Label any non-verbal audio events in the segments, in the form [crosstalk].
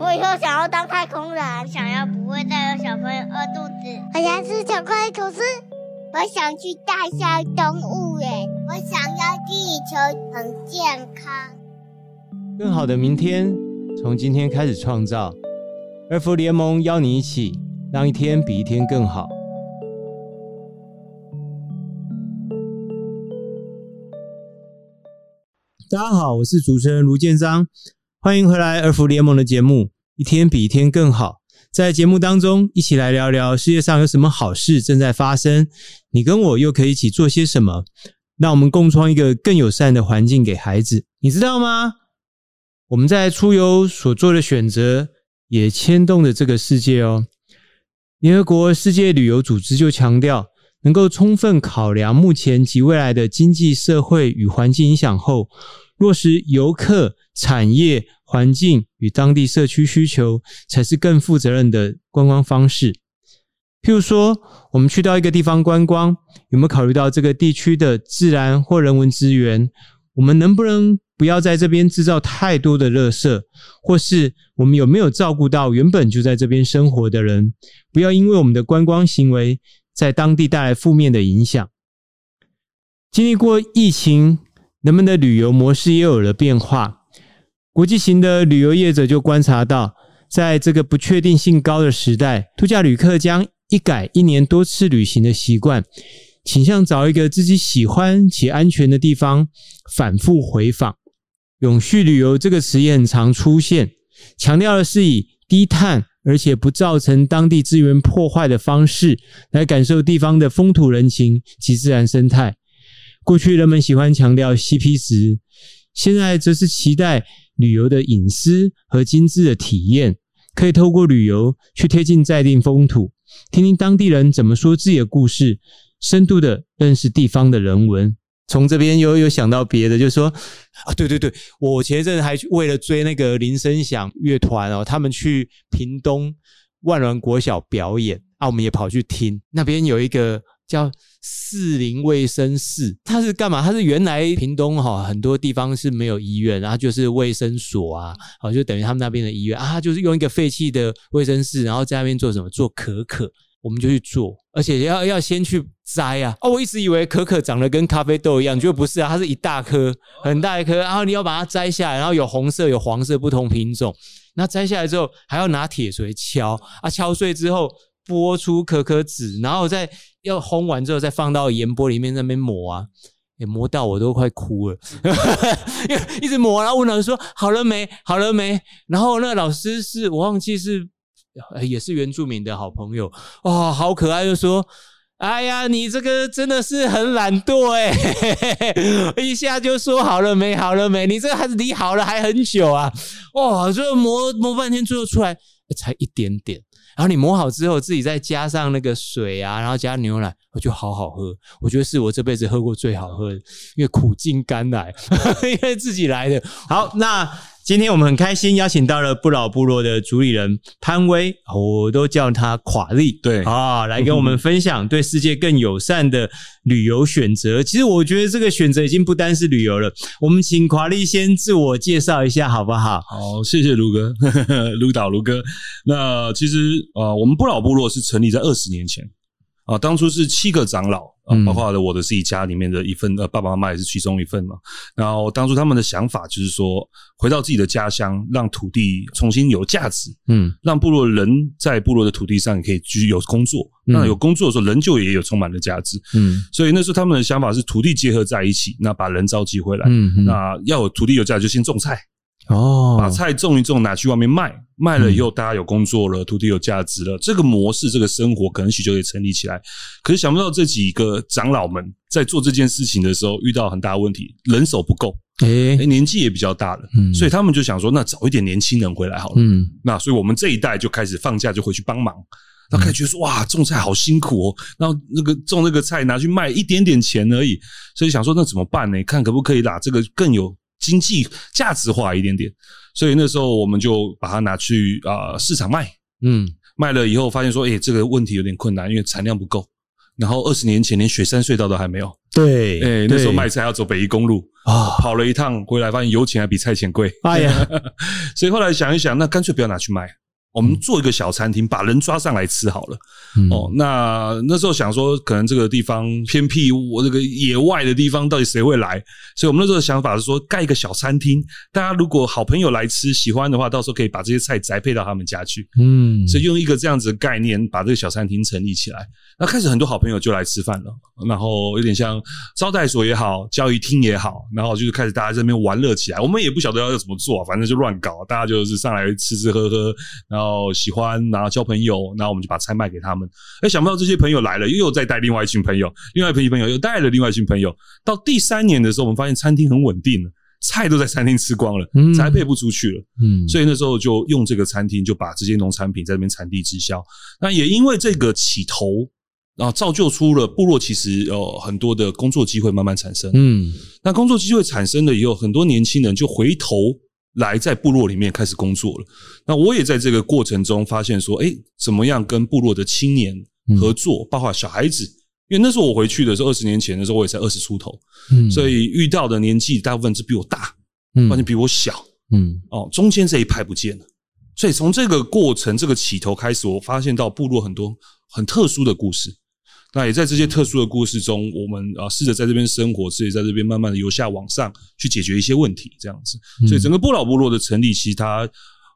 我以后想要当太空人，想要不会再有小朋友饿肚子。我想吃巧克力吐司。我想去大象动物园。我想要地球很健康。更好的明天，从今天开始创造。二福联盟邀你一起，让一天比一天更好。大家好，我是主持人卢建章，欢迎回来二福联盟的节目《一天比一天更好》。在节目当中，一起来聊聊世界上有什么好事正在发生，你跟我又可以一起做些什么？让我们共创一个更友善的环境给孩子。你知道吗？我们在出游所做的选择，也牵动着这个世界哦。联合国世界旅游组织就强调，能够充分考量目前及未来的经济社会与环境影响后，落实游客、产业、环境与当地社区需求，才是更负责任的观光方式。譬如说，我们去到一个地方观光，有没有考虑到这个地区的自然或人文资源？我们能不能不要在这边制造太多的垃圾？或是我们有没有照顾到原本就在这边生活的人？不要因为我们的观光行为，在当地带来负面的影响。经历过疫情，人们的旅游模式也有了变化。国际型的旅游业者就观察到，在这个不确定性高的时代，度假旅客将一改一年多次旅行的习惯，倾向找一个自己喜欢且安全的地方反复回访。永续旅游这个词也很常出现，强调的是以低碳。而且不造成当地资源破坏的方式，来感受地方的风土人情及自然生态。过去人们喜欢强调 CP 值，现在则是期待旅游的隐私和精致的体验，可以透过旅游去贴近在地风土，听听当地人怎么说自己的故事，深度的认识地方的人文。从这边又有想到别的，就是说啊，对对对，我前一阵还为了追那个林声响乐团哦，他们去屏东万峦国小表演啊，我们也跑去听。那边有一个叫士林卫生室，它是干嘛？它是原来屏东哈很多地方是没有医院，然后就是卫生所啊，哦，就等于他们那边的医院啊，就是用一个废弃的卫生室，然后在那边做什么？做可可。我们就去做，而且要要先去摘啊！哦，我一直以为可可长得跟咖啡豆一样，结果不是啊，它是一大颗，很大一颗，然后你要把它摘下来，然后有红色、有黄色不同品种。那摘下来之后，还要拿铁锤敲啊，敲碎之后剥出可可籽，然后再要烘完之后再放到盐钵里面那边磨啊，也磨到我都快哭了，[laughs] 因为一直磨，然后问老师说好了没？好了没？然后那个老师是我忘记是。也是原住民的好朋友哇，好可爱！就说：“哎呀，你这个真的是很懒惰哎，[laughs] 一下就说好了没？好了没？你这个还是离好了还很久啊！哇，就磨磨半天，最后出来才一点点。然后你磨好之后，自己再加上那个水啊，然后加牛奶，我就好好喝。我觉得是我这辈子喝过最好喝的，因为苦尽甘来，[laughs] 因为自己来的。好，那。”今天我们很开心邀请到了不老部落的主理人潘威，我都叫他垮力，对啊，来跟我们分享对世界更友善的旅游选择。其实我觉得这个选择已经不单是旅游了。我们请垮力先自我介绍一下，好不好？好，谢谢卢哥，[laughs] 卢导卢哥。那其实啊，我们不老部落是成立在二十年前。啊，当初是七个长老啊，包括了我的自己家里面的一份，呃，爸爸妈妈也是其中一份嘛。然后当初他们的想法就是说，回到自己的家乡，让土地重新有价值，嗯，让部落人在部落的土地上也可以继续有工作。那有工作的时候，人就也有充满了价值，嗯。所以那时候他们的想法是土地结合在一起，那把人召集回来，嗯，那要有土地有价值，就先种菜。哦，把菜种一种，拿去外面卖，卖了以后，大家有工作了，土地有价值了，这个模式，这个生活可能许就可以成立起来。可是想不到这几个长老们在做这件事情的时候，遇到很大的问题，人手不够，诶，年纪也比较大了，嗯，所以他们就想说，那找一点年轻人回来好了，嗯，那所以我们这一代就开始放假就回去帮忙，然后开始觉得说，哇，种菜好辛苦哦，然后那个种那个菜拿去卖一点点钱而已，所以想说那怎么办呢？看可不可以把这个更有。经济价值化一点点，所以那时候我们就把它拿去啊、呃、市场卖，嗯，卖了以后发现说，哎、欸，这个问题有点困难，因为产量不够。然后二十年前连雪山隧道都还没有。对，哎，那时候卖菜要走北宜公路啊，跑了一趟回来，发现油钱还比菜钱贵。哎呀，[laughs] 所以后来想一想，那干脆不要拿去卖。我们做一个小餐厅，把人抓上来吃好了。嗯、哦，那那时候想说，可能这个地方偏僻，我这个野外的地方，到底谁会来？所以我们那时候的想法是说，盖一个小餐厅，大家如果好朋友来吃，喜欢的话，到时候可以把这些菜宅配到他们家去。嗯，所以用一个这样子的概念，把这个小餐厅成立起来。那开始很多好朋友就来吃饭了，然后有点像招待所也好，教育厅也好，然后就是开始大家在这边玩乐起来。我们也不晓得要怎么做，反正就乱搞，大家就是上来吃吃喝喝，然后喜欢，然后交朋友，然后我们就把菜卖给他们。哎，想不到这些朋友来了，又再带另外一群朋友，另外一群朋友又带了另外一群朋友。到第三年的时候，我们发现餐厅很稳定了，菜都在餐厅吃光了，才配不出去了。嗯，所以那时候就用这个餐厅，就把这些农产品在那边产地直销。那也因为这个起头。然后造就出了部落，其实有很多的工作机会慢慢产生。嗯，那工作机会产生了以后，很多年轻人就回头来在部落里面开始工作了。那我也在这个过程中发现说，哎，怎么样跟部落的青年合作，包括小孩子，因为那时候我回去的时候，二十年前的时候，我也才二十出头，嗯，所以遇到的年纪大部分是比我大，嗯，完全比我小，嗯，哦，中间这一派不见了。所以从这个过程，这个起头开始，我发现到部落很多很特殊的故事。那也在这些特殊的故事中，我们啊试着在这边生活，试着在这边慢慢的由下往上去解决一些问题，这样子。所以整个不老部落的成立，其实它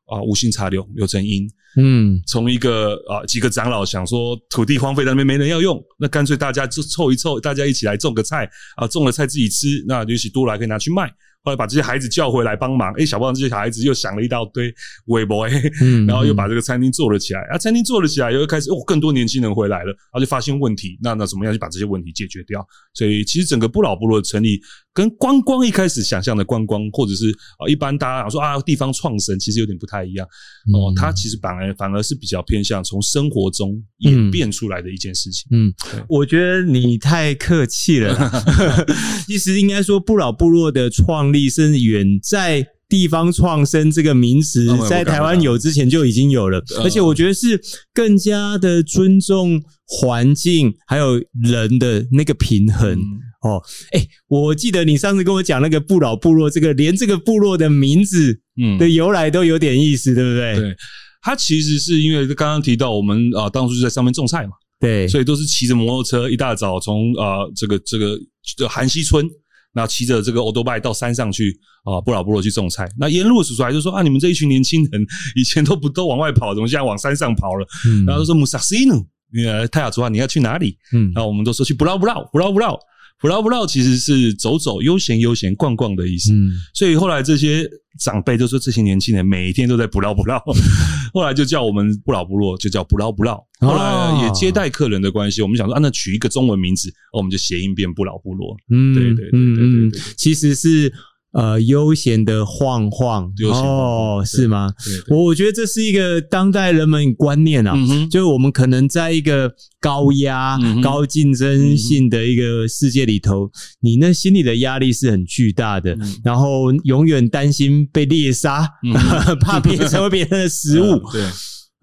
啊无心插柳柳成荫。嗯，从一个啊几个长老想说土地荒废在那边没人要用，那干脆大家就凑一凑，大家一起来种个菜啊，种了菜自己吃，那尤其多来可以拿去卖。后来把这些孩子叫回来帮忙，诶，小胖这些小孩子又想了一大堆微博，嗯，然后又把这个餐厅做了起来。啊，餐厅做了起来，又开始哦，更多年轻人回来了，然后就发现问题，那那怎么样去把这些问题解决掉？所以其实整个不老部落的成立，跟观光一开始想象的观光，或者是啊一般大家说啊地方创生，其实有点不太一样哦。它其实反而反而是比较偏向从生活中演变出来的一件事情。嗯，我觉得你太客气了，[laughs] [laughs] 其实应该说不老部落的创。力甚至远在地方创生这个名词，在台湾有之前就已经有了，而且我觉得是更加的尊重环境还有人的那个平衡。哦。诶，我记得你上次跟我讲那个不老部落，这个连这个部落的名字嗯。的由来都有点意思，对不对？对，它其实是因为刚刚提到我们啊，当初就在上面种菜嘛，对，所以都是骑着摩托车一大早从啊这个这个这韩溪村。然后骑着这个欧多拜到山上去啊，不老部落去种菜。那沿路叔叔还就说啊，你们这一群年轻人以前都不都往外跑，怎么现在往山上跑了？嗯，然后都说穆萨西努，呃，泰雅族啊你要去哪里？嗯，然后我们都说去不老不老不老不老。不老不老其实是走走悠闲悠闲逛逛的意思，嗯，所以后来这些长辈就说，这些年轻人每天都在不老不老，[laughs] 后来就叫我们不老部落就叫不老不老，后来也接待客人的关系，我们想说啊，那取一个中文名字，我们就谐音变不老部落，嗯，对对对对对对，其实是。呃，悠闲的晃晃。哦，是吗？我我觉得这是一个当代人们观念啊，嗯、就是我们可能在一个高压、嗯、高竞争性的一个世界里头，嗯、你那心里的压力是很巨大的，嗯、然后永远担心被猎杀，嗯、[laughs] 怕别人成为别人的食物，嗯、对。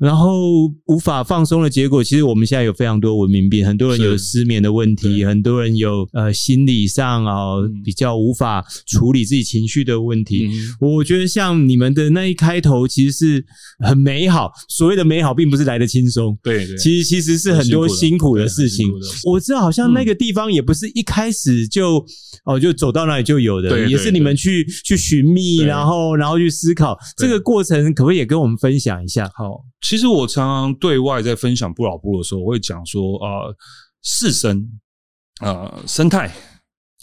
然后无法放松的结果，其实我们现在有非常多文明病，很多人有失眠的问题，很多人有呃心理上啊、哦、比较无法处理自己情绪的问题。嗯、我觉得像你们的那一开头，其实是很美好。所谓的美好，并不是来的轻松，对对，其实其实是很多辛苦的事情。我知道，好像那个地方也不是一开始就、嗯、哦就走到那里就有的，对对对，也是你们去去寻觅，然后然后去思考这个过程，可不可以也跟我们分享一下？好。其实我常常对外在分享不老部落的时候，我会讲说啊、呃，四生啊、呃，生态。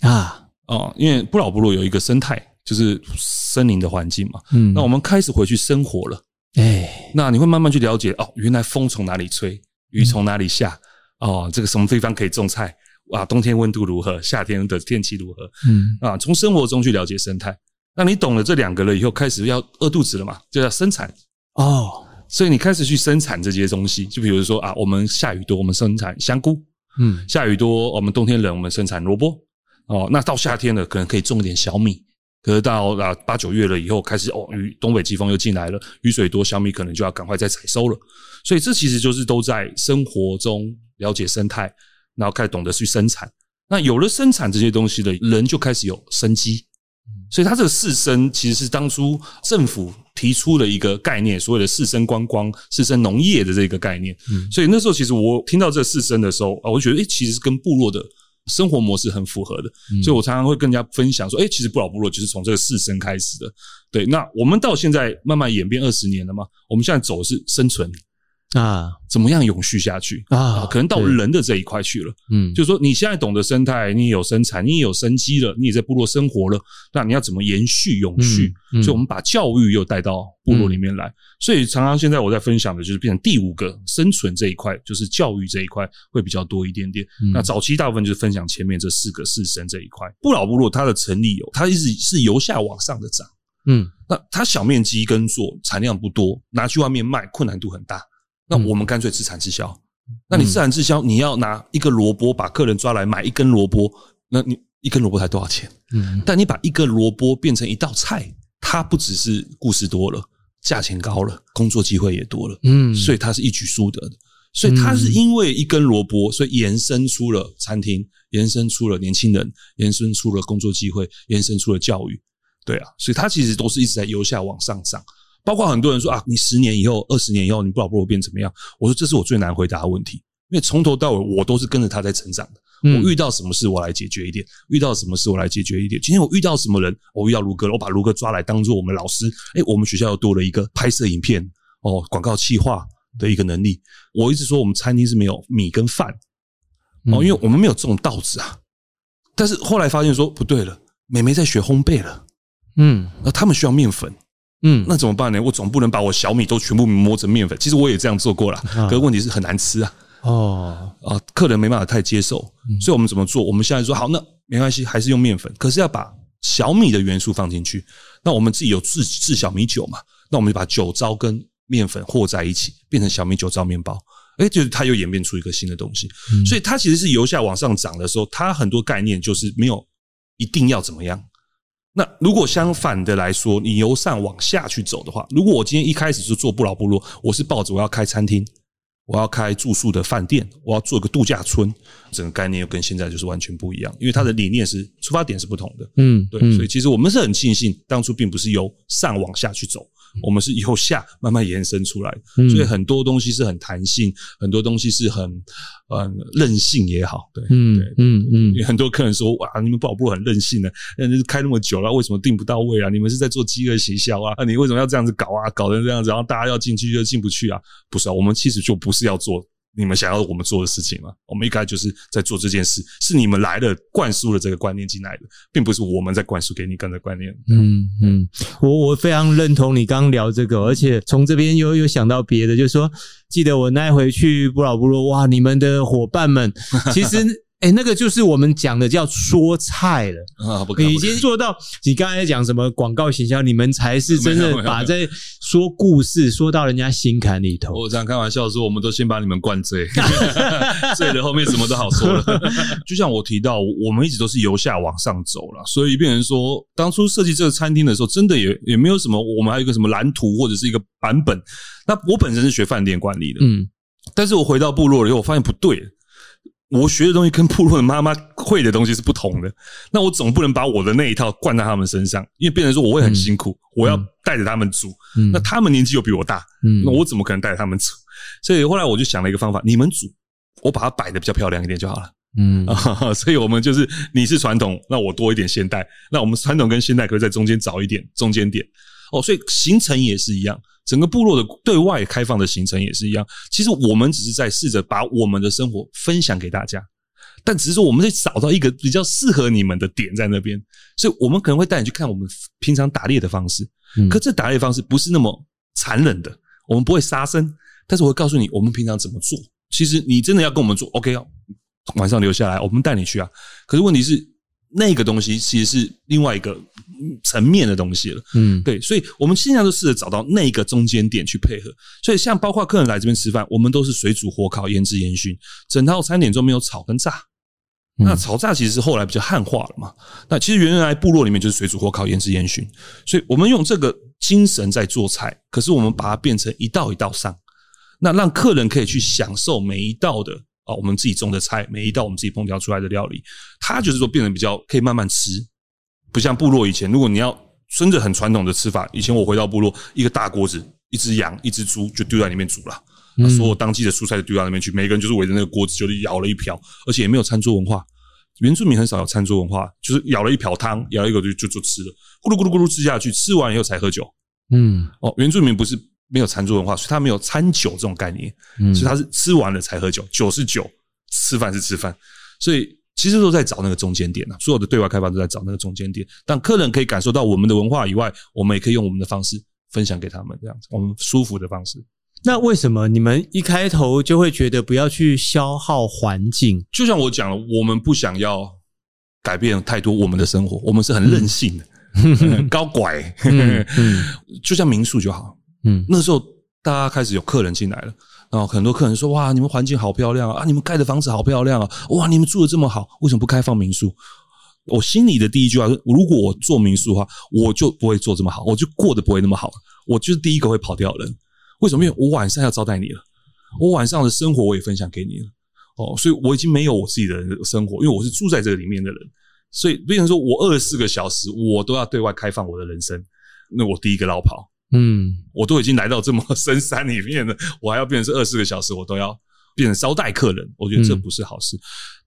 啊，哦，因为不老部落有一个生态，就是森林的环境嘛。嗯，那我们开始回去生活了，哎，那你会慢慢去了解哦，原来风从哪里吹，雨从哪里下，哦，这个什么地方可以种菜，哇，冬天温度如何，夏天的天气如何，嗯，啊，从生活中去了解生态。那你懂了这两个了以后，开始要饿肚子了嘛，就要生产。哦。所以你开始去生产这些东西，就比如说啊，我们下雨多，我们生产香菇，嗯，下雨多，我们冬天冷，我们生产萝卜，哦，那到夏天了，可能可以种一点小米，可是到啊八九月了以后，开始哦，雨东北季风又进来了，雨水多，小米可能就要赶快再采收了。所以这其实就是都在生活中了解生态，然后开始懂得去生产。那有了生产这些东西的人，就开始有生机。所以，他这个士绅其实是当初政府提出的一个概念，所谓的士绅观光、士绅农业的这个概念。所以那时候，其实我听到这个士绅的时候啊，我觉得，诶，其实是跟部落的生活模式很符合的。所以我常常会跟人家分享说，诶，其实不老部落就是从这个士绅开始的。对，那我们到现在慢慢演变二十年了嘛，我们现在走的是生存。啊，怎么样永续下去啊？可能到人的这一块去了。嗯，就是说你现在懂得生态，你也有生产，你也有生机了，你也在部落生活了。那你要怎么延续永续？嗯嗯、所以我们把教育又带到部落里面来。嗯、所以常常现在我在分享的就是变成第五个生存这一块，就是教育这一块会比较多一点点。嗯、那早期大部分就是分享前面这四个四神这一块。不老部落它的成立有，它一直是由下往上的涨。嗯，那它小面积耕作，产量不多，拿去外面卖困难度很大。那我们干脆自产自销。那你自产自销，你要拿一个萝卜把客人抓来买一根萝卜，那你一根萝卜才多少钱？嗯，但你把一个萝卜变成一道菜，它不只是故事多了，价钱高了，工作机会也多了。嗯，所以它是一举数得的。所以它是因为一根萝卜，所以延伸出了餐厅，延伸出了年轻人，延伸出了工作机会，延伸出了教育。对啊，所以它其实都是一直在由下往上涨。包括很多人说啊，你十年以后、二十年以后，你不老不老变怎么样？我说这是我最难回答的问题，因为从头到尾我都是跟着他在成长的。我遇到什么事，我来解决一点；遇到什么事，我来解决一点。今天我遇到什么人，我遇到卢哥了，我把卢哥抓来当做我们老师。诶，我们学校又多了一个拍摄影片哦，广告企划的一个能力。我一直说我们餐厅是没有米跟饭哦，因为我们没有种稻子啊。但是后来发现说不对了，妹妹在学烘焙了，嗯，那他们需要面粉。嗯，那怎么办呢？我总不能把我小米都全部磨成面粉。其实我也这样做过了，可是问题是很难吃啊。哦，啊，客人没办法太接受，所以我们怎么做？我们现在说好，那没关系，还是用面粉，可是要把小米的元素放进去。那我们自己有制制小米酒嘛？那我们就把酒糟跟面粉和在一起，变成小米酒糟面包。诶，就是它又演变出一个新的东西。所以它其实是由下往上涨的时候，它很多概念就是没有一定要怎么样。那如果相反的来说，你由上往下去走的话，如果我今天一开始就做不老部落，我是抱着我要开餐厅，我要开住宿的饭店，我要做个度假村，整个概念又跟现在就是完全不一样，因为它的理念是出发点是不同的。嗯，对，所以其实我们是很庆幸当初并不是由上往下去走。我们是由下慢慢延伸出来，所以很多东西是很弹性，很多东西是很嗯任性也好，对，嗯嗯嗯。很多客人说哇，你们不老部很任性呢，开那么久了，为什么定不到位啊？你们是在做饥饿营销啊？那你为什么要这样子搞啊？搞成这样子，然后大家要进去就进不去啊？不是啊，我们其实就不是要做。你们想要我们做的事情吗？我们一开始就是在做这件事，是你们来了灌输了这个观念进来的，并不是我们在灌输给你刚才观念。嗯嗯，我我非常认同你刚聊这个，而且从这边又又想到别的，就是说，记得我那回去不老部落，哇，你们的伙伴们其实。哎，那个就是我们讲的叫说菜了啊！已经做到你刚才讲什么广告行销，你们才是真正把这说故事说到人家心坎里头。我这样开玩笑说，我们都先把你们灌醉，[laughs] 醉了后面什么都好说了。[laughs] 就像我提到，我们一直都是由下往上走了，所以变成说，当初设计这个餐厅的时候，真的也也没有什么，我们还有一个什么蓝图或者是一个版本。那我本身是学饭店管理的，嗯，但是我回到部落了以后，我发现不对。我学的东西跟部落的妈妈会的东西是不同的，那我总不能把我的那一套灌在他们身上，因为变成说我会很辛苦，嗯、我要带着他们煮，嗯、那他们年纪又比我大，嗯、那我怎么可能带着他们煮？所以后来我就想了一个方法，你们煮，我把它摆的比较漂亮一点就好了。嗯，[laughs] 所以我们就是你是传统，那我多一点现代，那我们传统跟现代可以在中间找一点中间点。哦，所以行程也是一样。整个部落的对外开放的行程也是一样。其实我们只是在试着把我们的生活分享给大家，但只是说我们在找到一个比较适合你们的点在那边，所以我们可能会带你去看我们平常打猎的方式。可这打猎方式不是那么残忍的，我们不会杀生，但是我会告诉你我们平常怎么做。其实你真的要跟我们做，OK 哦，晚上留下来，我们带你去啊。可是问题是。那个东西其实是另外一个层面的东西了，嗯，对，所以我们现在都试着找到那个中间点去配合。所以像包括客人来这边吃饭，我们都是水煮、火烤、腌制、烟熏，整套餐点中没有炒跟炸。那炒炸其实是后来比较汉化了嘛。那其实原来部落里面就是水煮、火烤、腌制、烟熏，所以我们用这个精神在做菜，可是我们把它变成一道一道上，那让客人可以去享受每一道的。啊，我们自己种的菜，每一道我们自己烹调出来的料理，它就是说变得比较可以慢慢吃，不像部落以前，如果你要真的很传统的吃法，以前我回到部落，一个大锅子，一只羊，一只猪就丢在里面煮了，那所有当季的蔬菜就丢到那边去，每个人就是围着那个锅子就是舀了一瓢，而且也没有餐桌文化，原住民很少有餐桌文化，就是舀了一瓢汤，舀了一口就就就吃了，咕噜咕噜咕噜吃下去，吃完以后才喝酒。嗯，哦，原住民不是。没有餐桌文化，所以他没有餐酒这种概念，嗯，所以他是吃完了才喝酒，酒是酒，吃饭是吃饭，所以其实都在找那个中间点呢。所有的对外开发都在找那个中间点，但客人可以感受到我们的文化以外，我们也可以用我们的方式分享给他们，这样子我们舒服的方式。那为什么你们一开头就会觉得不要去消耗环境？就像我讲了，我们不想要改变太多我们的生活，我们是很任性的，嗯、[laughs] 高拐，嗯嗯、[laughs] 就像民宿就好。嗯，那时候大家开始有客人进来了，然后很多客人说：“哇，你们环境好漂亮啊！你们盖的房子好漂亮啊！哇，你们住的这么好，为什么不开放民宿？”我心里的第一句话是：如果我做民宿的话，我就不会做这么好，我就过得不会那么好。我就是第一个会跑掉的人。为什么？因为我晚上要招待你了，我晚上的生活我也分享给你了。哦，所以我已经没有我自己的生活，因为我是住在这个里面的人，所以变成说我二十四个小时我都要对外开放我的人生，那我第一个落跑。嗯，我都已经来到这么深山里面了，我还要变成是二十四个小时，我都要变成招待客人，我觉得这不是好事。嗯、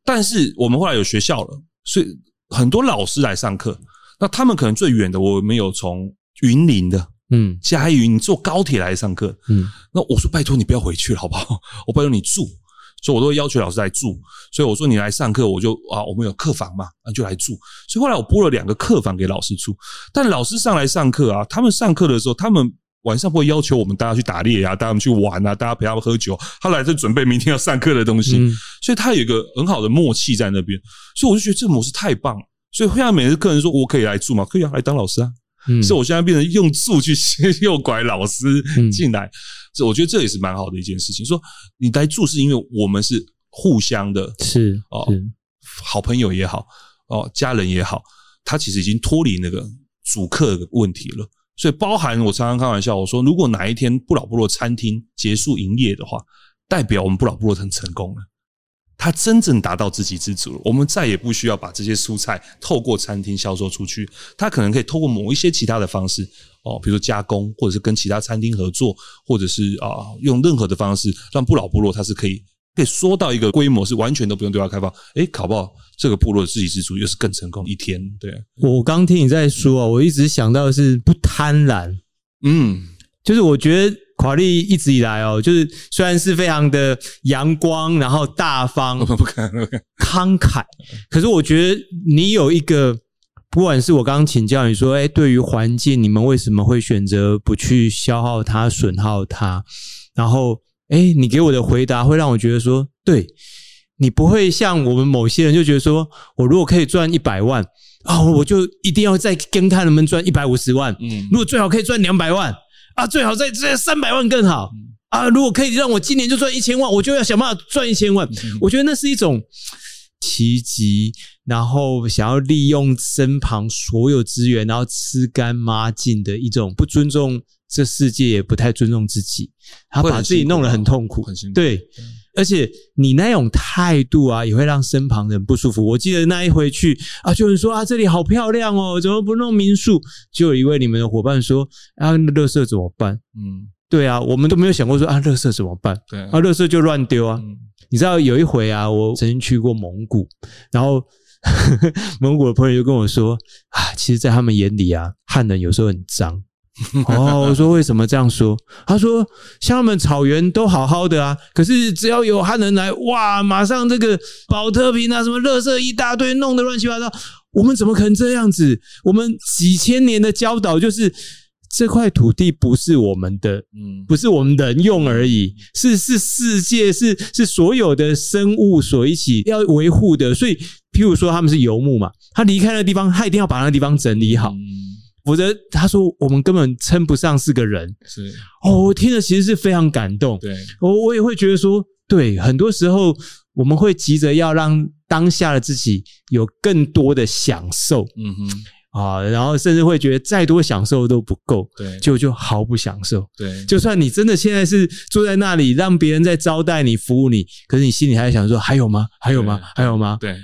但是我们后来有学校了，所以很多老师来上课，那他们可能最远的，我们有从云林的，嗯，嘉义云坐高铁来上课，嗯，那我说拜托你不要回去了，好不好？我拜托你住。所以，我都会要求老师来住。所以，我说你来上课，我就啊，我们有客房嘛，那就来住。所以，后来我拨了两个客房给老师住。但老师上来上课啊，他们上课的时候，他们晚上不会要求我们大家去打猎啊，带他们去玩啊，大家陪他们喝酒。他来这准备明天要上课的东西，所以他有一个很好的默契在那边。所以，我就觉得这个模式太棒了。所以，会让每个客人说我可以来住吗？可以啊，来当老师啊。嗯，所以我现在变成用住去 [laughs] 诱拐老师进来。这我觉得这也是蛮好的一件事情。说你来住是因为我们是互相的，是哦，好朋友也好，哦，家人也好，他其实已经脱离那个主客的问题了。所以包含我常常开玩笑，我说如果哪一天不老部落餐厅结束营业的话，代表我们不老部落很成功了。他真正达到自给自足了，我们再也不需要把这些蔬菜透过餐厅销售出去，他可能可以透过某一些其他的方式。哦，比如说加工，或者是跟其他餐厅合作，或者是啊，用任何的方式让不老部落它是可以可以说到一个规模，是完全都不用对外开放。诶，搞不好这个部落的自给自足又是更成功一天。对，我刚听你在说啊，我一直想到的是不贪婪。嗯，就是我觉得垮利一直以来哦，就是虽然是非常的阳光，然后大方，[laughs] 不敢不敢慷慨，可是我觉得你有一个。不管是我刚刚请教你说，哎，对于环境，你们为什么会选择不去消耗它、损耗它？然后，哎，你给我的回答会让我觉得说，对，你不会像我们某些人就觉得说，我如果可以赚一百万哦，我就一定要再跟他能不能赚一百五十万。嗯，如果最好可以赚两百万啊，最好再再三百万更好啊。如果可以让我今年就赚一千万，我就要想办法赚一千万。我觉得那是一种。奇迹，然后想要利用身旁所有资源，然后吃干抹净的一种不尊重这世界，也不太尊重自己，他把自己弄得很痛苦，很辛苦。对，而且你那种态度啊，也会让身旁人不舒服。我记得那一回去啊，就有人说啊，这里好漂亮哦，怎么不弄民宿？就有一位你们的伙伴说啊，垃圾怎么办？嗯，对啊，我们都没有想过说啊，垃圾怎么办？对啊，啊，垃圾就乱丢啊。嗯你知道有一回啊，我曾经去过蒙古，然后呵 [laughs] 呵蒙古的朋友就跟我说啊，其实，在他们眼里啊，汉人有时候很脏。[laughs] 哦，我说为什么这样说？他说，像他们草原都好好的啊，可是只要有汉人来，哇，马上这个保特瓶啊，什么垃圾一大堆，弄得乱七八糟。我们怎么可能这样子？我们几千年的教导就是。这块土地不是我们的，嗯，不是我们人用而已，是是世界，是是所有的生物所一起要维护的。所以，譬如说他们是游牧嘛，他离开那地方，他一定要把那个地方整理好，否则他说我们根本称不上是个人。是哦，我听了其实是非常感动。对，我我也会觉得说，对，很多时候我们会急着要让当下的自己有更多的享受。嗯哼。啊，然后甚至会觉得再多享受都不够，对，就就毫不享受。对，就算你真的现在是坐在那里让别人在招待你、服务你，可是你心里还在想说还有吗？还有吗？还有吗？对，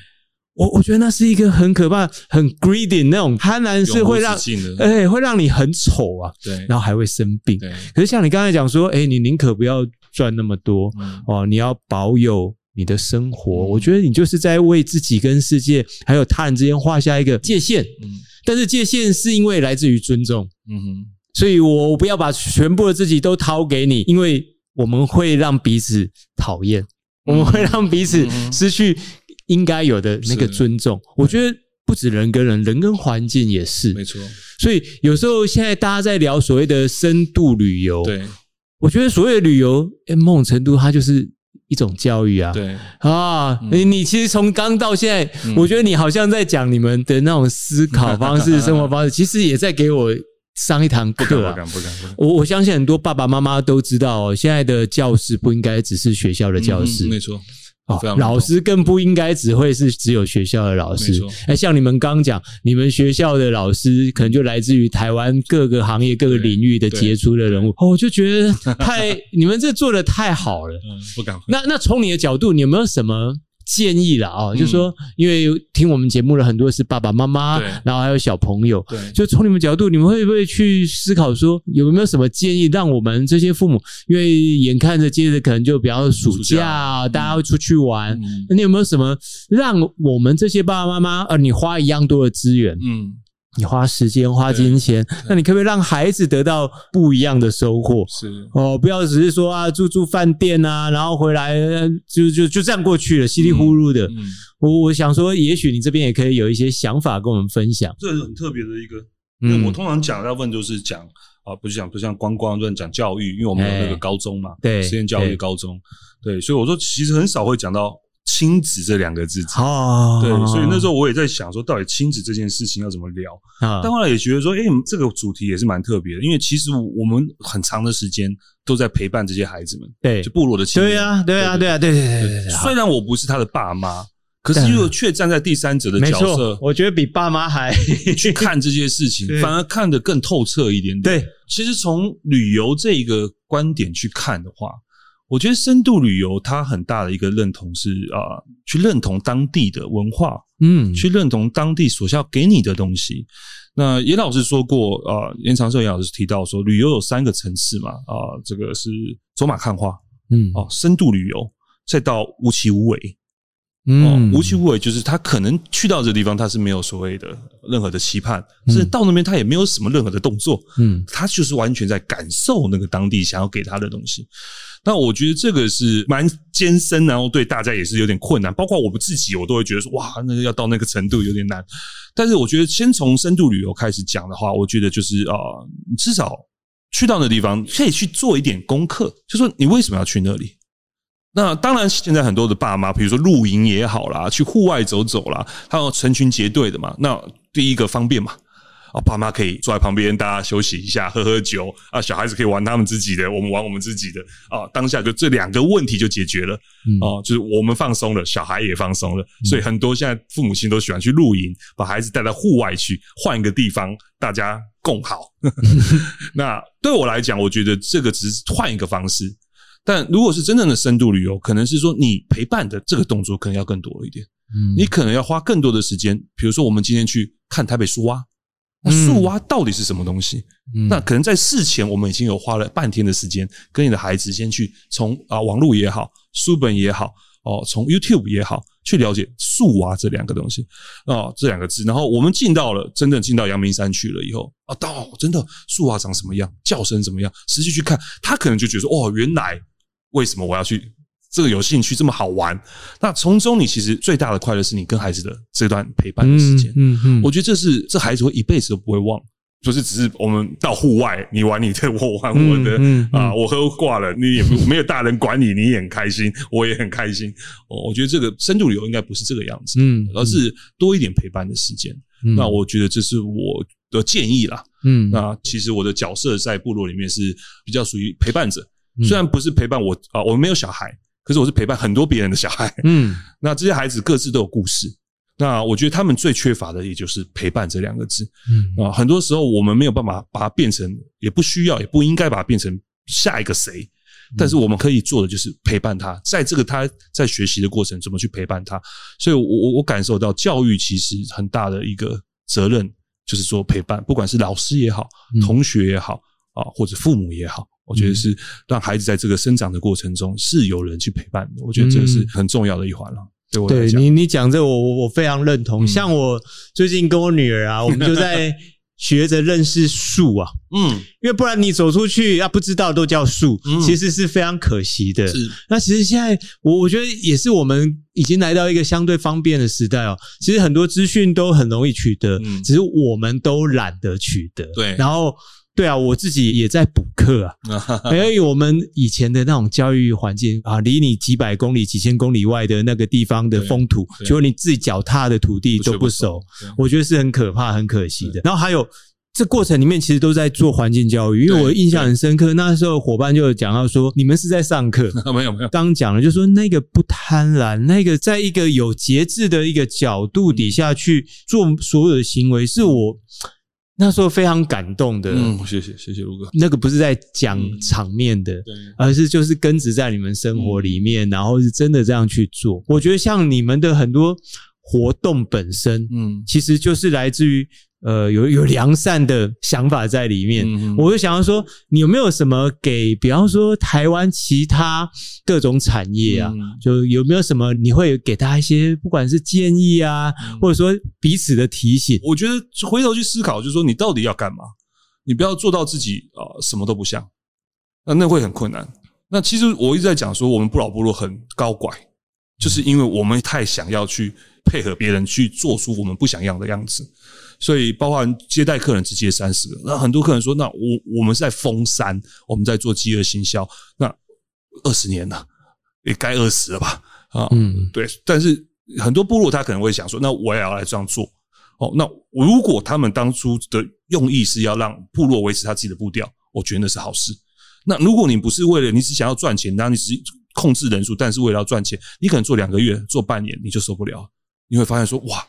我我觉得那是一个很可怕、很 greedy 那种贪婪，是会让哎、欸、会让你很丑啊，对，然后还会生病。对，可是像你刚才讲说，哎、欸，你宁可不要赚那么多、嗯、哦，你要保有。你的生活，我觉得你就是在为自己跟世界还有他人之间画下一个界限。嗯，但是界限是因为来自于尊重。嗯哼，所以我不要把全部的自己都掏给你，因为我们会让彼此讨厌，我们会让彼此失去应该有的那个尊重。我觉得不止人跟人，人跟环境也是。没错。所以有时候现在大家在聊所谓的深度旅游，对，我觉得所谓的旅游，某种程度它就是。一种教育啊，对啊，你你其实从刚到现在，我觉得你好像在讲你们的那种思考方式、生活方式，[laughs] 其实也在给我上一堂课啊。不敢不敢，我我相信很多爸爸妈妈都知道，现在的教室不应该只是学校的教室，没错。哦，老师更不应该只会是只有学校的老师。哎，像你们刚讲，你们学校的老师可能就来自于台湾各个行业、各个领域的杰出的人物。哦，我就觉得太，[laughs] 你们这做的太好了。嗯，不敢。那那从你的角度，你有没有什么？建议了啊，就是说，因为听我们节目的很多是爸爸妈妈，然后还有小朋友，就从你们角度，你们会不会去思考说，有没有什么建议，让我们这些父母，因为眼看着接着可能就比方说暑假，大家会出去玩，那你有没有什么让我们这些爸爸妈妈，呃，你花一样多的资源，嗯。你花时间花金钱，那你可不可以让孩子得到不一样的收获？是哦，不要只是说啊，住住饭店啊，然后回来就就就这样过去了，稀里糊涂的。嗯，我我想说，也许你这边也可以有一些想法跟我们分享。这是很特别的一个，因为我通常讲要问就是讲啊，不是讲不像光光论讲教育，因为我们有那个高中嘛，对，实验教育高中，对，所以我说其实很少会讲到。亲子这两个字，哦，对，所以那时候我也在想说，到底亲子这件事情要怎么聊？啊，但后来也觉得说，哎，这个主题也是蛮特别的，因为其实我们很长的时间都在陪伴这些孩子们，对，就部落的亲子，对呀，对呀，对呀，对对对对。虽然我不是他的爸妈，可是又却站在第三者的角色，我觉得比爸妈还去看这些事情，[laughs] 反而看得更透彻一点点。对，其实从旅游这一个观点去看的话。我觉得深度旅游它很大的一个认同是啊，去认同当地的文化，嗯，去认同当地所需要给你的东西。那严老师说过啊，严长寿严老师提到说，旅游有三个层次嘛，啊，这个是走马看花，嗯，哦，深度旅游，再到无奇无为。嗯，无期无为就是他可能去到这个地方，他是没有所谓的任何的期盼，甚至到那边他也没有什么任何的动作，嗯，他就是完全在感受那个当地想要给他的东西。那我觉得这个是蛮艰深，然后对大家也是有点困难，包括我们自己，我都会觉得说，哇，那个要到那个程度有点难。但是我觉得先从深度旅游开始讲的话，我觉得就是啊，你至少去到那地方可以去做一点功课，就说你为什么要去那里。那当然，现在很多的爸妈，比如说露营也好啦，去户外走走啦，还有成群结队的嘛。那第一个方便嘛，啊，爸妈可以坐在旁边，大家休息一下，喝喝酒啊，小孩子可以玩他们自己的，我们玩我们自己的啊。当下就这两个问题就解决了，啊，就是我们放松了，小孩也放松了。所以很多现在父母亲都喜欢去露营，把孩子带到户外去，换一个地方，大家共好。[laughs] 那对我来讲，我觉得这个只是换一个方式。但如果是真正的深度旅游，可能是说你陪伴的这个动作可能要更多一点，嗯，你可能要花更多的时间。比如说，我们今天去看台北树蛙，那树蛙到底是什么东西？嗯，那可能在事前我们已经有花了半天的时间，跟你的孩子先去从啊网络也好，书本也好，哦，从 YouTube 也好，去了解树蛙这两个东西啊，这两个字。然后我们进到了真正进到阳明山去了以后，啊，到真的树蛙长什么样，叫声怎么样，实际去看，他可能就觉得说，哦，原来。为什么我要去？这个有兴趣这么好玩？那从中你其实最大的快乐是你跟孩子的这段陪伴的时间。嗯嗯，嗯，我觉得这是这孩子会一辈子都不会忘。就是只是我们到户外，你玩你的，我玩我的，嗯嗯嗯、啊，我喝挂了，你也不没有大人管你，你也很开心，我也很开心。我觉得这个深度旅游应该不是这个样子，嗯，而是多一点陪伴的时间。嗯、那我觉得这是我的建议啦。嗯，那其实我的角色在部落里面是比较属于陪伴者。虽然不是陪伴我啊，我没有小孩，可是我是陪伴很多别人的小孩。嗯，[laughs] 那这些孩子各自都有故事那我觉得他们最缺乏的也就是陪伴这两个字。嗯啊，很多时候我们没有办法把它变成，也不需要，也不应该把它变成下一个谁。但是我们可以做的就是陪伴他，在这个他在学习的过程，怎么去陪伴他。所以我，我我感受到教育其实很大的一个责任，就是说陪伴，不管是老师也好，同学也好啊，或者父母也好，我觉得是让孩子在这个生长的过程中是有人去陪伴的。我觉得这个是很重要的一环了。对你，你讲这我我我非常认同。像我最近跟我女儿啊，[laughs] 我们就在。学着认识树啊，嗯，因为不然你走出去啊，不知道都叫树，嗯，其实是非常可惜的。是，那其实现在我我觉得也是我们已经来到一个相对方便的时代哦。其实很多资讯都很容易取得，嗯，只是我们都懒得取得。对，然后。对啊，我自己也在补课啊，因 [laughs] 为我们以前的那种教育环境啊，离你几百公里、几千公里外的那个地方的风土，就你自己脚踏的土地都不熟，我觉得是很可怕、很可惜的。然后还有这过程里面，其实都在做环境教育，因为我印象很深刻，那时候伙伴就有讲到说，你们是在上课，没有没有，刚讲了，就是说那个不贪婪，那个在一个有节制的一个角度底下去做所有的行为，是我。那时候非常感动的，嗯，谢谢谢谢卢哥。那个不是在讲场面的，对，而是就是根植在你们生活里面，然后是真的这样去做。我觉得像你们的很多活动本身，嗯，其实就是来自于。呃，有有良善的想法在里面，嗯、我就想要说，你有没有什么给，比方说台湾其他各种产业啊，嗯、就有没有什么你会给他一些，不管是建议啊，嗯、或者说彼此的提醒？我觉得回头去思考，就是说你到底要干嘛？你不要做到自己啊、呃、什么都不像，那那会很困难。那其实我一直在讲说，我们不老部落很高拐，就是因为我们太想要去配合别人去做出我们不想要的样子。所以，包含接待客人只接三十个，那很多客人说：“那我我们是在封山，我们在做饥饿行销，那二十年了，也该饿死了吧？”啊，嗯，对。但是很多部落他可能会想说：“那我也要来这样做。”哦，那如果他们当初的用意是要让部落维持他自己的步调，我觉得那是好事。那如果你不是为了你只想要赚钱，然后你只是控制人数，但是为了要赚钱，你可能做两个月、做半年你就受不了，你会发现说：“哇。”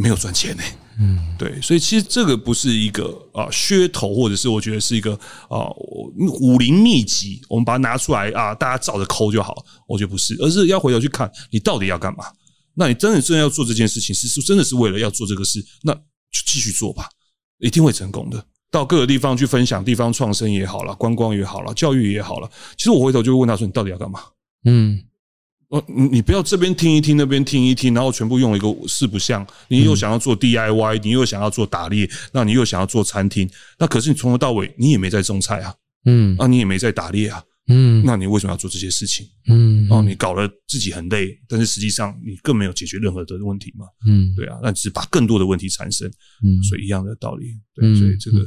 没有赚钱呢，嗯，对，所以其实这个不是一个啊噱头，或者是我觉得是一个啊武林秘籍，我们把它拿出来啊，大家照着抠就好。我觉得不是，而是要回头去看你到底要干嘛。那你真的真的要做这件事情，是是真的是为了要做这个事，那就继续做吧，一定会成功的。到各个地方去分享地方创生也好了，观光也好了，教育也好了。其实我回头就会问他说：“你到底要干嘛？”嗯。哦，你你不要这边听一听，那边听一听，然后全部用一个四不像。你又想要做 DIY，你又想要做打猎，那你又想要做餐厅，那可是你从头到尾你也没在种菜啊，嗯，那你也没在打猎啊，嗯，那你为什么要做这些事情？嗯，哦，你搞得自己很累，但是实际上你更没有解决任何的问题嘛，嗯，对啊，那只是把更多的问题产生，嗯，所以一样的道理，对，所以这个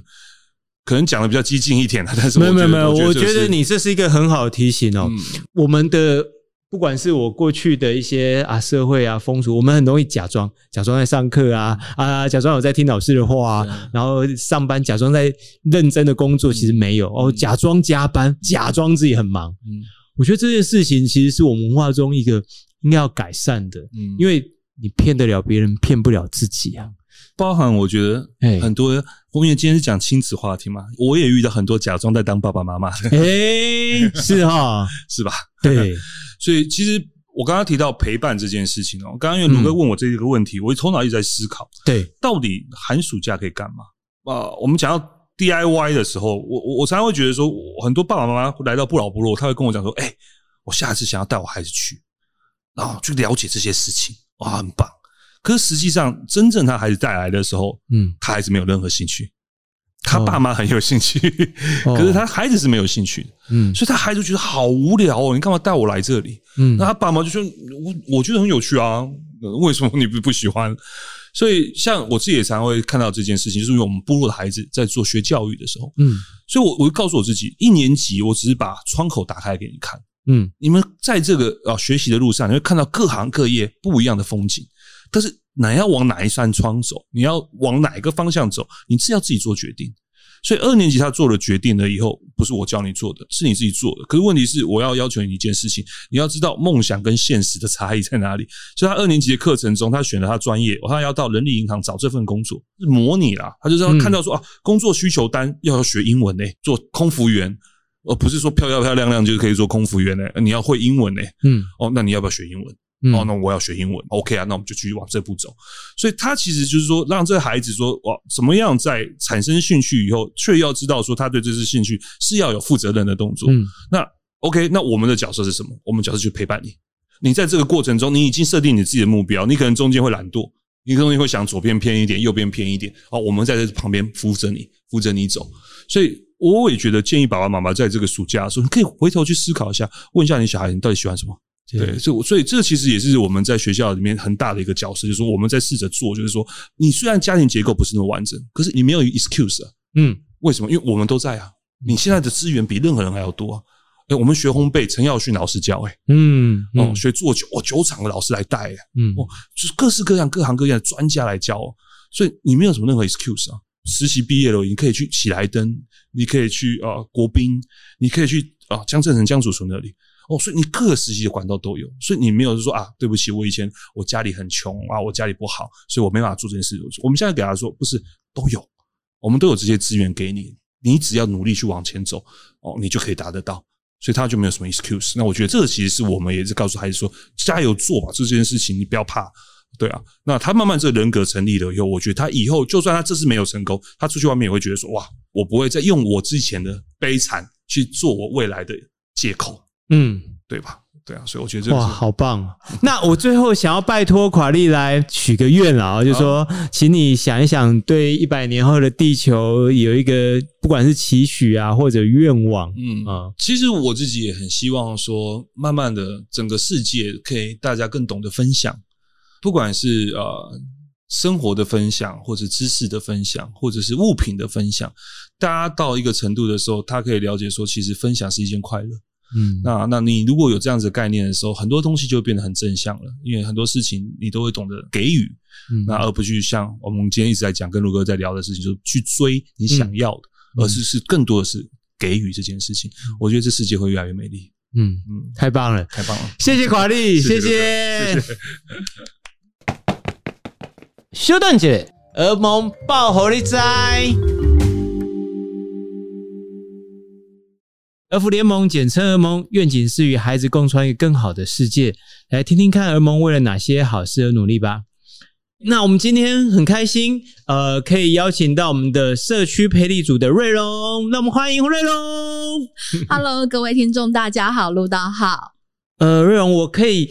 可能讲的比较激进一点了，但是没有没有没有，我觉得你这是一个很好的提醒哦，我们的。不管是我过去的一些啊社会啊风俗，我们很容易假装假装在上课啊啊，假装有在听老师的话啊，然后上班假装在认真的工作，其实没有哦，假装加班，假装自己很忙。嗯，我觉得这件事情其实是我们文化中一个应该要改善的。嗯，因为你骗得了别人，骗不了自己啊。包含我觉得，很多，因为今天是讲亲子话题嘛，我也遇到很多假装在当爸爸妈妈的。诶，是哈，[laughs] 是吧？对。[laughs] 所以，其实我刚刚提到陪伴这件事情哦，刚刚因为卢哥问我这一个问题，我头脑一直在思考，对，到底寒暑假可以干嘛？啊，我们讲到 DIY 的时候，我我我常常会觉得说，很多爸爸妈妈来到不老部落，他会跟我讲说，哎，我下次想要带我孩子去，然后，去了解这些事情，哇，很棒。可是实际上，真正他孩子带来的时候，嗯，他还是没有任何兴趣。他爸妈很有兴趣，哦、[laughs] 可是他孩子是没有兴趣的，嗯，所以他孩子觉得好无聊哦，你干嘛带我来这里？嗯，那他爸妈就说，我我觉得很有趣啊，[laughs] 为什么你不不喜欢？[laughs] 所以像我自己也常常会看到这件事情，就是因为我们部落的孩子在做学教育的时候，嗯，所以我我就告诉我自己，一年级我只是把窗口打开给你看，嗯，你们在这个啊学习的路上，你会看到各行各业不一样的风景，但是。哪要往哪一扇窗走？你要往哪一个方向走？你是要自己做决定。所以二年级他做了决定了以后，不是我教你做的，是你自己做的。可是问题是，我要要求你一件事情，你要知道梦想跟现实的差异在哪里。所以他二年级的课程中，他选了他专业，他要到人力银行找这份工作，是模拟啦。他就是要看到说啊，工作需求单要要学英文呢，做空服员，而不是说漂漂漂亮亮就可以做空服员呢。你要会英文呢，嗯，哦，那你要不要学英文？嗯、哦，那我要学英文，OK 啊，那我们就继续往这步走。所以他其实就是说，让这个孩子说，哇，怎么样在产生兴趣以后，却要知道说他对这次兴趣是要有负责任的动作。嗯，那 OK，那我们的角色是什么？我们角色去陪伴你。你在这个过程中，你已经设定你自己的目标，你可能中间会懒惰，你可能会想左边偏一点，右边偏一点。哦，我们在这旁边扶着你，扶着你走。所以我也觉得建议爸爸妈妈在这个暑假的时候，你可以回头去思考一下，问一下你小孩，你到底喜欢什么？对，所以所以这其实也是我们在学校里面很大的一个角色，就是说我们在试着做，就是说你虽然家庭结构不是那么完整，可是你没有 excuse 啊。嗯，为什么？因为我们都在啊。你现在的资源比任何人还要多啊。哎，我们学烘焙，陈耀训老师教，哎，嗯，哦，学做酒，哦，酒厂的老师来带，嗯，哦，就是各式各样、各行各业的专家来教，哦所以你没有什么任何 excuse 啊。实习毕业了，你可以去喜来登，你可以去啊国宾，你可以去啊江振成江主厨那里。哦，所以你各个时期的管道都有，所以你没有说啊，对不起，我以前我家里很穷啊，我家里不好，所以我没办法做这件事。我们现在给他说，不是都有，我们都有这些资源给你，你只要努力去往前走，哦，你就可以达得到。所以他就没有什么 excuse。那我觉得这个其实是我们也是告诉孩子说，加油做吧，做这件事情你不要怕，对啊。那他慢慢这个人格成立了以后，我觉得他以后就算他这次没有成功，他出去外面也会觉得说，哇，我不会再用我之前的悲惨去做我未来的借口。嗯，对吧？对啊，所以我觉得这个哇，好棒！[laughs] 那我最后想要拜托垮利来许个愿啊，就是说，请你想一想，对一百年后的地球有一个不管是期许啊，或者愿望。嗯啊，其实我自己也很希望说，慢慢的整个世界可以大家更懂得分享，不管是呃生活的分享，或者知识的分享，或者是物品的分享，大家到一个程度的时候，他可以了解说，其实分享是一件快乐。嗯，那那你如果有这样子的概念的时候，很多东西就会变得很正向了，因为很多事情你都会懂得给予，嗯，那而不去像我们今天一直在讲，跟卢哥在聊的事情，就是去追你想要的，嗯，而是是更多的是给予这件事情。我觉得这世界会越来越美丽。嗯嗯，太棒了，太棒了，谢谢垮利，谢谢。[laughs] 修顿姐，鹅萌报虎哩知。儿福联盟简称儿盟，愿景是与孩子共创一个更好的世界。来听听看儿盟为了哪些好事而努力吧。那我们今天很开心，呃，可以邀请到我们的社区培力组的瑞龙。那我们欢迎瑞龙。Hello，各位听众，大家好，陆导好。呃，瑞龙，我可以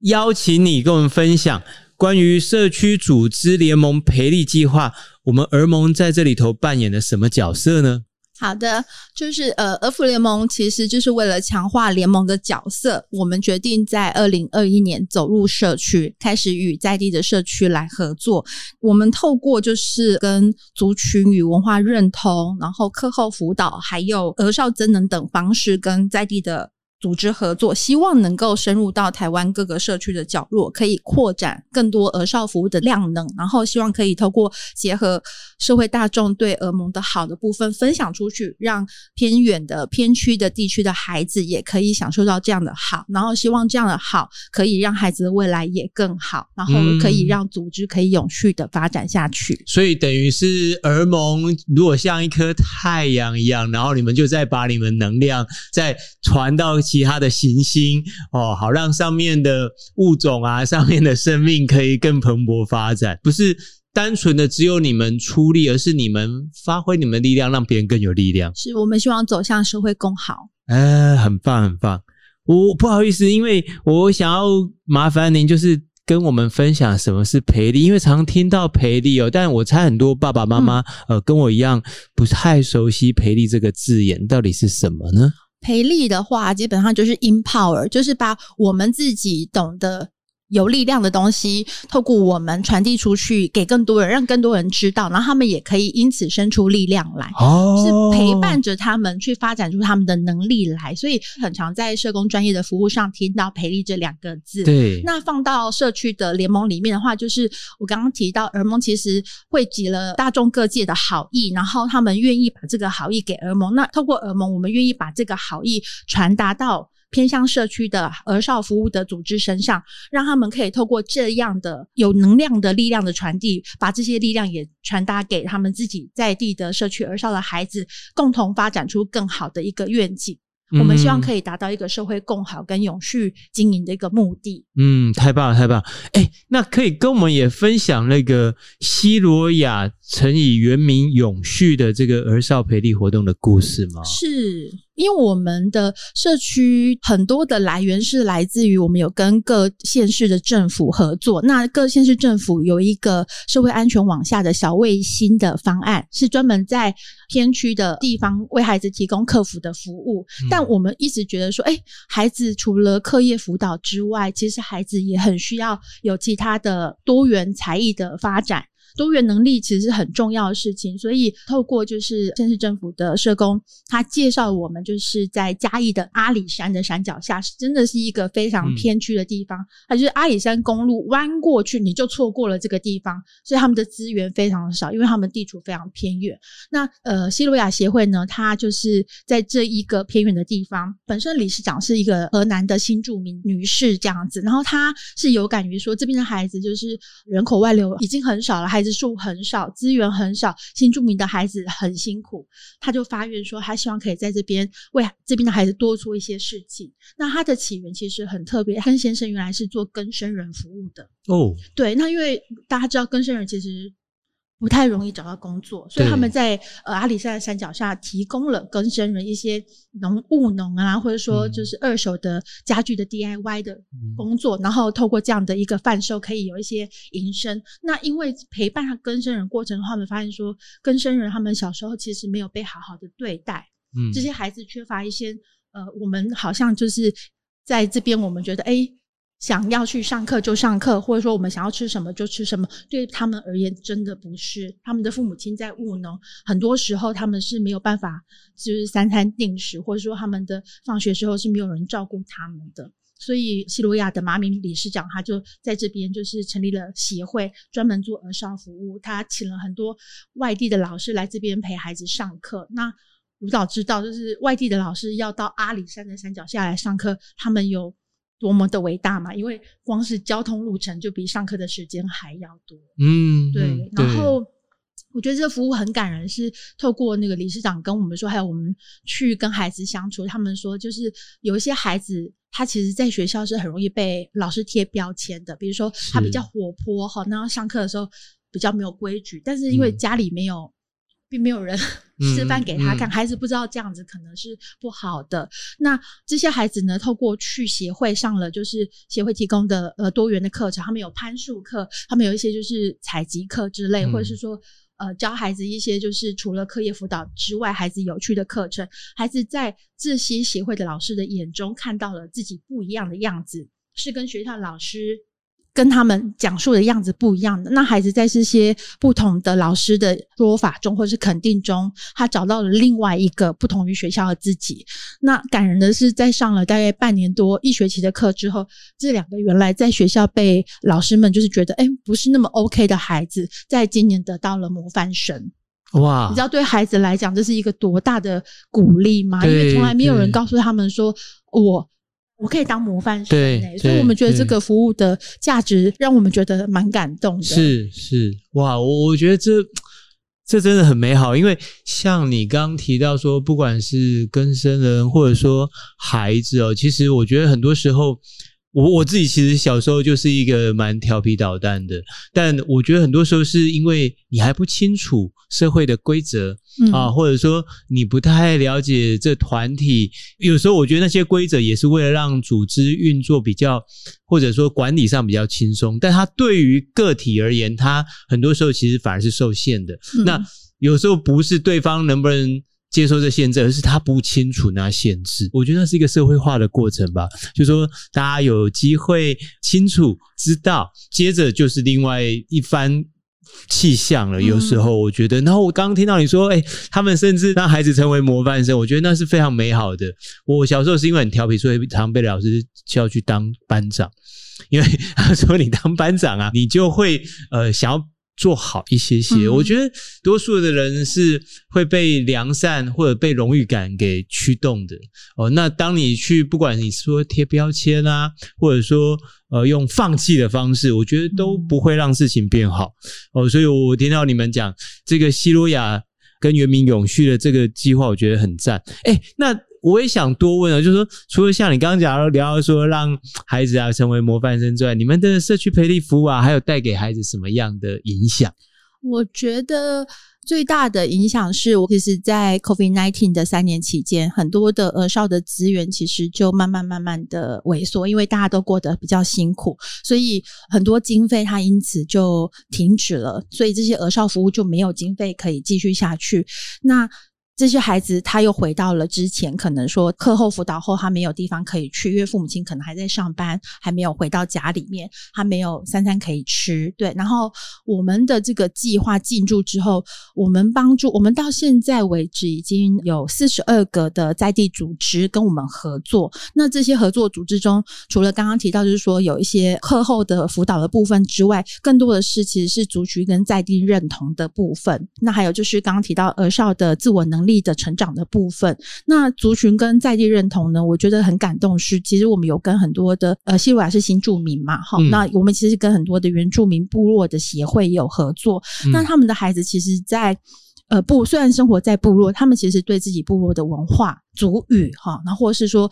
邀请你跟我们分享关于社区组织联盟培力计划，我们儿盟在这里头扮演了什么角色呢？好的，就是呃，儿福联盟其实就是为了强化联盟的角色，我们决定在二零二一年走入社区，开始与在地的社区来合作。我们透过就是跟族群与文化认同，然后课后辅导，还有儿少增能等方式，跟在地的。组织合作，希望能够深入到台湾各个社区的角落，可以扩展更多儿少服务的量能，然后希望可以透过结合社会大众对儿萌的好的部分分享出去，让偏远的偏区的地区的孩子也可以享受到这样的好，然后希望这样的好可以让孩子的未来也更好，然后可以让组织可以永续的发展下去。嗯，所以等于是儿萌如果像一颗太阳一样，然后你们就再把你们能量再传到。其他的行星哦，好让上面的物种啊，[laughs] 上面的生命可以更蓬勃发展，不是单纯的只有你们出力，而是你们发挥你们的力量，让别人更有力量。是我们希望走向社会更好。呃，很棒，很棒。我不好意思，因为我想要麻烦您，就是跟我们分享什么是培力，因为常听到培力哦，但我猜很多爸爸妈妈、嗯、呃跟我一样不太熟悉培力这个字眼到底是什么呢？培利的话，基本上就是 empower，就是把我们自己懂得有力量的东西，透过我们传递出去，给更多人，让更多人知道，然后他们也可以因此生出力量来，哦，是陪伴着他们去发展出他们的能力来。所以，很常在社工专业的服务上听到“培力”这两个字。对，那放到社区的联盟里面的话，就是我刚刚提到，儿盟其实汇集了大众各界的好意，然后他们愿意把这个好意给儿盟。那透过儿盟，我们愿意把这个好意传达到。偏向社区的儿少服务的组织身上，让他们可以透过这样的有能量的力量的传递，把这些力量也传达给他们自己在地的社区儿少的孩子，共同发展出更好的一个愿景。嗯、我们希望可以达到一个社会共好跟永续经营的一个目的。嗯，太棒了，太棒了！哎，那可以跟我们也分享那个西罗亚乘以原名永续的这个儿少培力活动的故事吗？是。因为我们的社区很多的来源是来自于我们有跟各县市的政府合作，那各县市政府有一个社会安全网下的小卫星的方案，是专门在偏区的地方为孩子提供客服的服务。但我们一直觉得说，哎，孩子除了课业辅导之外，其实孩子也很需要有其他的多元才艺的发展。多元能力其实是很重要的事情，所以透过就是县市政府的社工，他介绍我们就是在嘉义的阿里山的山脚下，是真的是一个非常偏区的地方，它就是阿里山公路弯过去你就错过了这个地方，所以他们的资源非常少，因为他们地处非常偏远。那呃西罗亚协会呢，它就是在这一个偏远的地方，本身理事长是一个河南的新住民女士这样子，然后她是有感于说这边的孩子就是人口外流已经很少了，还孩子数很少，资源很少，新住民的孩子很辛苦，他就发愿说，他希望可以在这边为这边的孩子多做一些事情。那他的起源其实很特别，跟先生原来是做更生人服务的哦。对，那因为大家知道更生人其实。不太容易找到工作，所以他们在呃阿里山的山脚下提供了更生人一些农务农啊，或者说就是二手的家具的 DIY 的工作，嗯、然后透过这样的一个贩售，可以有一些营生。那因为陪伴他更生人过程，他们发现说，更生人他们小时候其实没有被好好的对待，嗯，这些孩子缺乏一些呃，我们好像就是在这边，我们觉得哎。诶想要去上课就上课，或者说我们想要吃什么就吃什么，对他们而言真的不是。他们的父母亲在务农，很多时候他们是没有办法，就是三餐定时，或者说他们的放学时候是没有人照顾他们的。所以西罗亚的马敏理事长他就在这边就是成立了协会，专门做儿少服务。他请了很多外地的老师来这边陪孩子上课。那舞蹈知道，就是外地的老师要到阿里山的山脚下来上课，他们有。多么的伟大嘛！因为光是交通路程就比上课的时间还要多。嗯，对。嗯、然后我觉得这个服务很感人，是透过那个理事长跟我们说，还有我们去跟孩子相处，他们说就是有一些孩子，他其实在学校是很容易被老师贴标签的，比如说他比较活泼哈，然后上课的时候比较没有规矩，但是因为家里没有。嗯并没有人 [laughs] 示范给他看，嗯嗯、孩子不知道这样子可能是不好的。那这些孩子呢，透过去协会上了，就是协会提供的呃多元的课程，他们有攀树课，他们有一些就是采集课之类，嗯、或者是说呃教孩子一些就是除了课业辅导之外，孩子有趣的课程。孩子在这些协会的老师的眼中看到了自己不一样的样子，是跟学校老师。跟他们讲述的样子不一样的，那孩子在这些不同的老师的说法中，或是肯定中，他找到了另外一个不同于学校的自己。那感人的是，在上了大概半年多一学期的课之后，这两个原来在学校被老师们就是觉得哎不是那么 OK 的孩子，在今年得到了模范生。哇！你知道对孩子来讲这是一个多大的鼓励吗？因为从来没有人告诉他们说我。我可以当模范生，欸，所以我们觉得这个服务的价值让我们觉得蛮感动的。是是，哇，我我觉得这这真的很美好，因为像你刚刚提到说，不管是更生人或者说孩子哦，其实我觉得很多时候。我我自己其实小时候就是一个蛮调皮捣蛋的，但我觉得很多时候是因为你还不清楚社会的规则、嗯、啊，或者说你不太了解这团体。有时候我觉得那些规则也是为了让组织运作比较，或者说管理上比较轻松。但它对于个体而言，它很多时候其实反而是受限的。嗯、那有时候不是对方能不能接受这限制，而是他不清楚那限制。我觉得那是一个社会化的过程吧，就是说大家有机会清楚知道，接着就是另外一番气象了。有时候我觉得，然后我刚刚听到你说，哎，他们甚至让孩子成为模范生，我觉得那是非常美好的。我小时候是因为很调皮，所以常常被老师叫去当班长，因为他说你当班长啊，你就会呃想要。做好一些些，我觉得多数的人是会被良善或者被荣誉感给驱动的哦。那当你去，不管你说贴标签啊，或者说呃用放弃的方式，我觉得都不会让事情变好哦。所以我听到你们讲这个西罗亚跟原民永续的这个计划，我觉得很赞。诶，那。我也想多问啊，就是说，除了像你刚刚讲聊到说让孩子啊成为模范生之外，你们的社区培力服务啊，还有带给孩子什么样的影响？我觉得最大的影响是我其实，在 COVID-19 的三年期间，很多的儿少的资源其实就慢慢慢慢的萎缩，因为大家都过得比较辛苦，所以很多经费它因此就停止了，所以这些儿少服务就没有经费可以继续下去。那这些孩子他又回到了之前，可能说课后辅导后他没有地方可以去，因为父母亲可能还在上班，还没有回到家里面，他没有三餐可以吃。对，然后我们的这个计划进驻之后，我们帮助我们到现在为止已经有四十二个的在地组织跟我们合作。那这些合作组织中，除了刚刚提到就是说有一些课后的辅导的部分之外，更多的是其实是族群跟在地认同的部分。那还有就是刚刚提到儿少的自我能力的成长的部分，那族群跟在地认同呢，我觉得很感动。是，其实我们有跟很多的呃，西鲁瓦是新住民嘛，哈、嗯，那我们其实跟很多的原住民部落的协会也有合作。嗯、那他们的孩子其实在，在呃部虽然生活在部落，他们其实对自己部落的文化、族语，哈，那或者是说。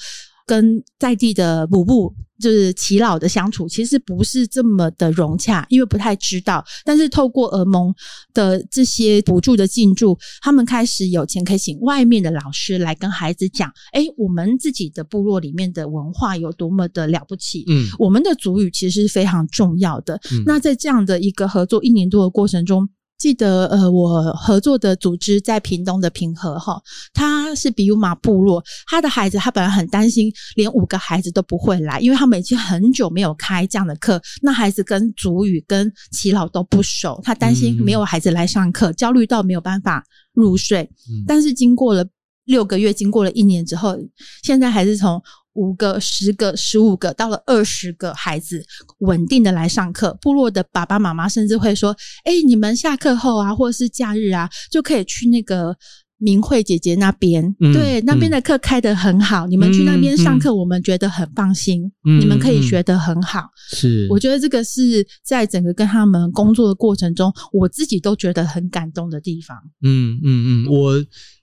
跟在地的母部就是耆老的相处，其实不是这么的融洽，因为不太知道。但是透过儿盟的这些补助的进驻，他们开始有钱可以请外面的老师来跟孩子讲：哎，我们自己的部落里面的文化有多么的了不起。嗯，我们的族语其实是非常重要的。嗯，那在这样的一个合作一年多的过程中。记得呃，我合作的组织在屏东的屏和哈，他是比尤马部落，他的孩子他本来很担心，连五个孩子都不会来，因为他们已经很久没有开这样的课，那孩子跟族语跟耆老都不熟，他担心没有孩子来上课，焦虑到没有办法入睡。但是经过了六个月，经过了一年之后，现在还是从。五个、十个、十五个，到了二十个孩子稳定的来上课。部落的爸爸妈妈甚至会说：“哎，你们下课后啊，或者是假日啊，就可以去那个。”明慧姐姐那边，嗯、对那边的课开得很好，嗯、你们去那边上课，我们觉得很放心，嗯、你们可以学得很好。是，我觉得这个是在整个跟他们工作的过程中，我自己都觉得很感动的地方。嗯嗯嗯，我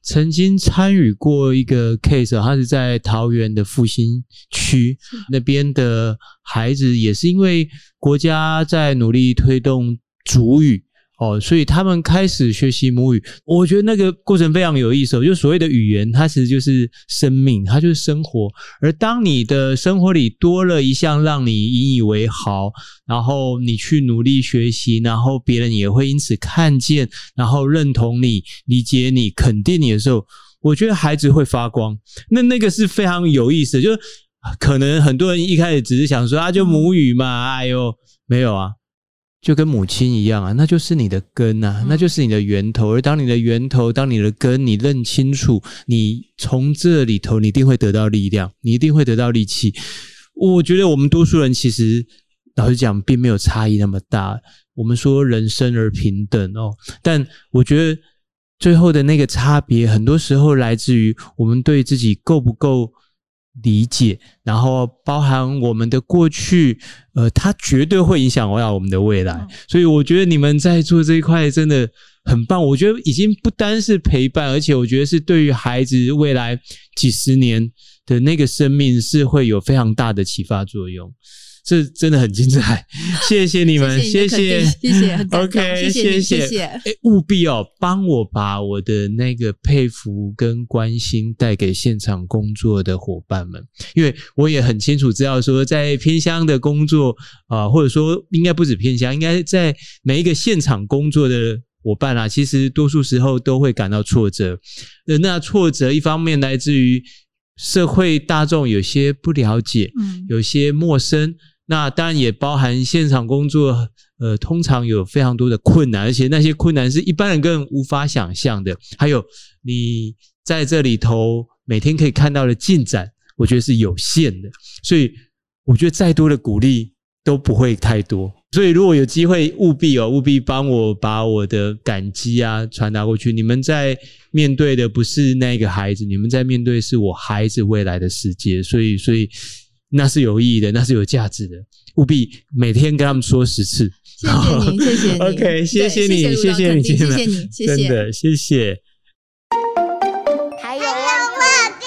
曾经参与过一个 case，他是在桃园的复兴区那边的孩子，也是因为国家在努力推动主语。哦，所以他们开始学习母语，我觉得那个过程非常有意思。就所谓的语言，它其实就是生命，它就是生活。而当你的生活里多了一项让你引以为豪，然后你去努力学习，然后别人也会因此看见，然后认同你、理解你、肯定你的时候，我觉得孩子会发光。那那个是非常有意思的，就可能很多人一开始只是想说啊，就母语嘛，哎呦，没有啊。就跟母亲一样啊，那就是你的根啊，那就是你的源头。而当你的源头，当你的根，你认清楚，你从这里头，你一定会得到力量，你一定会得到力气。我觉得我们多数人其实老实讲，并没有差异那么大。我们说人生而平等哦，但我觉得最后的那个差别，很多时候来自于我们对自己够不够。理解，然后包含我们的过去，呃，它绝对会影响到我们的未来。所以我觉得你们在做这一块真的很棒。我觉得已经不单是陪伴，而且我觉得是对于孩子未来几十年的那个生命是会有非常大的启发作用。这真的很精彩，[laughs] 谢谢你们，谢谢，谢谢，，OK，谢谢，谢谢，哎，务必哦，帮我把我的那个佩服跟关心带给现场工作的伙伴们，因为我也很清楚知道说，在偏乡的工作啊、呃，或者说应该不止偏乡，应该在每一个现场工作的伙伴啊，其实多数时候都会感到挫折。那挫折一方面来自于社会大众有些不了解，嗯，有些陌生。那当然也包含现场工作，呃，通常有非常多的困难，而且那些困难是一般人更无法想象的。还有你在这里头每天可以看到的进展，我觉得是有限的。所以我觉得再多的鼓励都不会太多。所以如果有机会，务必哦，务必帮我把我的感激啊传达过去。你们在面对的不是那个孩子，你们在面对是我孩子未来的世界。所以，所以。那是有意义的，那是有价值的，务必每天跟他们说十次。谢谢你，谢谢你。OK，谢谢你，谢谢你，谢谢你，谢谢。真的，谢谢。还有问题。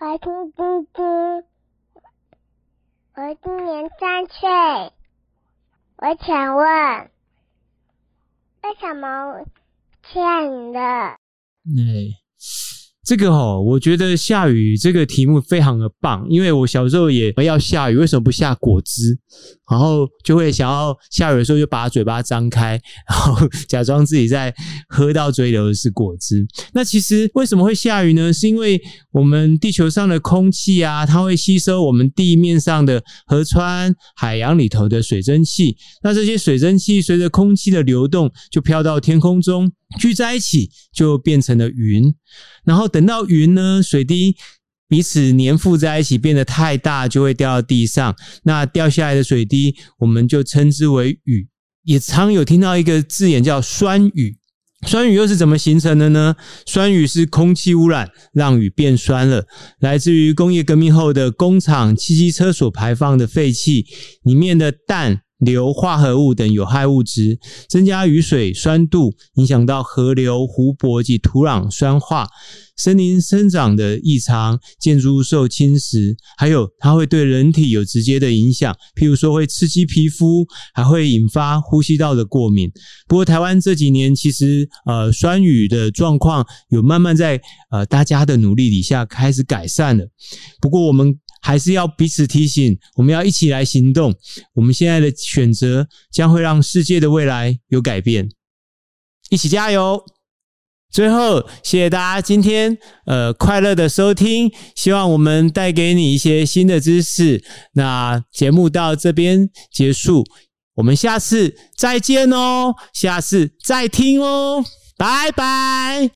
我是弟弟，我今年三岁，我想问，为什么欠的？哎。这个齁，我觉得下雨这个题目非常的棒，因为我小时候也要下雨，为什么不下果汁？然后就会想要下雨的时候就把嘴巴张开，然后假装自己在喝到嘴里的是果汁。那其实为什么会下雨呢？是因为我们地球上的空气啊，它会吸收我们地面上的河川、海洋里头的水蒸气。那这些水蒸气随着空气的流动，就飘到天空中。聚在一起就变成了云，然后等到云呢，水滴彼此粘附在一起变得太大，就会掉到地上。那掉下来的水滴，我们就称之为雨。也常有听到一个字眼叫酸雨。酸雨又是怎么形成的呢？酸雨是空气污染让雨变酸了，来自于工业革命后的工厂、汽机车所排放的废气里面的氮。硫化合物等有害物质增加雨水酸度，影响到河流、湖泊及土壤酸化，森林生长的异常，建筑物受侵蚀，还有它会对人体有直接的影响，譬如说会刺激皮肤，还会引发呼吸道的过敏。不过台湾这几年其实呃酸雨的状况有慢慢在呃大家的努力底下开始改善了。不过我们。还是要彼此提醒，我们要一起来行动。我们现在的选择将会让世界的未来有改变，一起加油！最后，谢谢大家今天呃快乐的收听，希望我们带给你一些新的知识。那节目到这边结束，我们下次再见哦，下次再听哦，拜拜。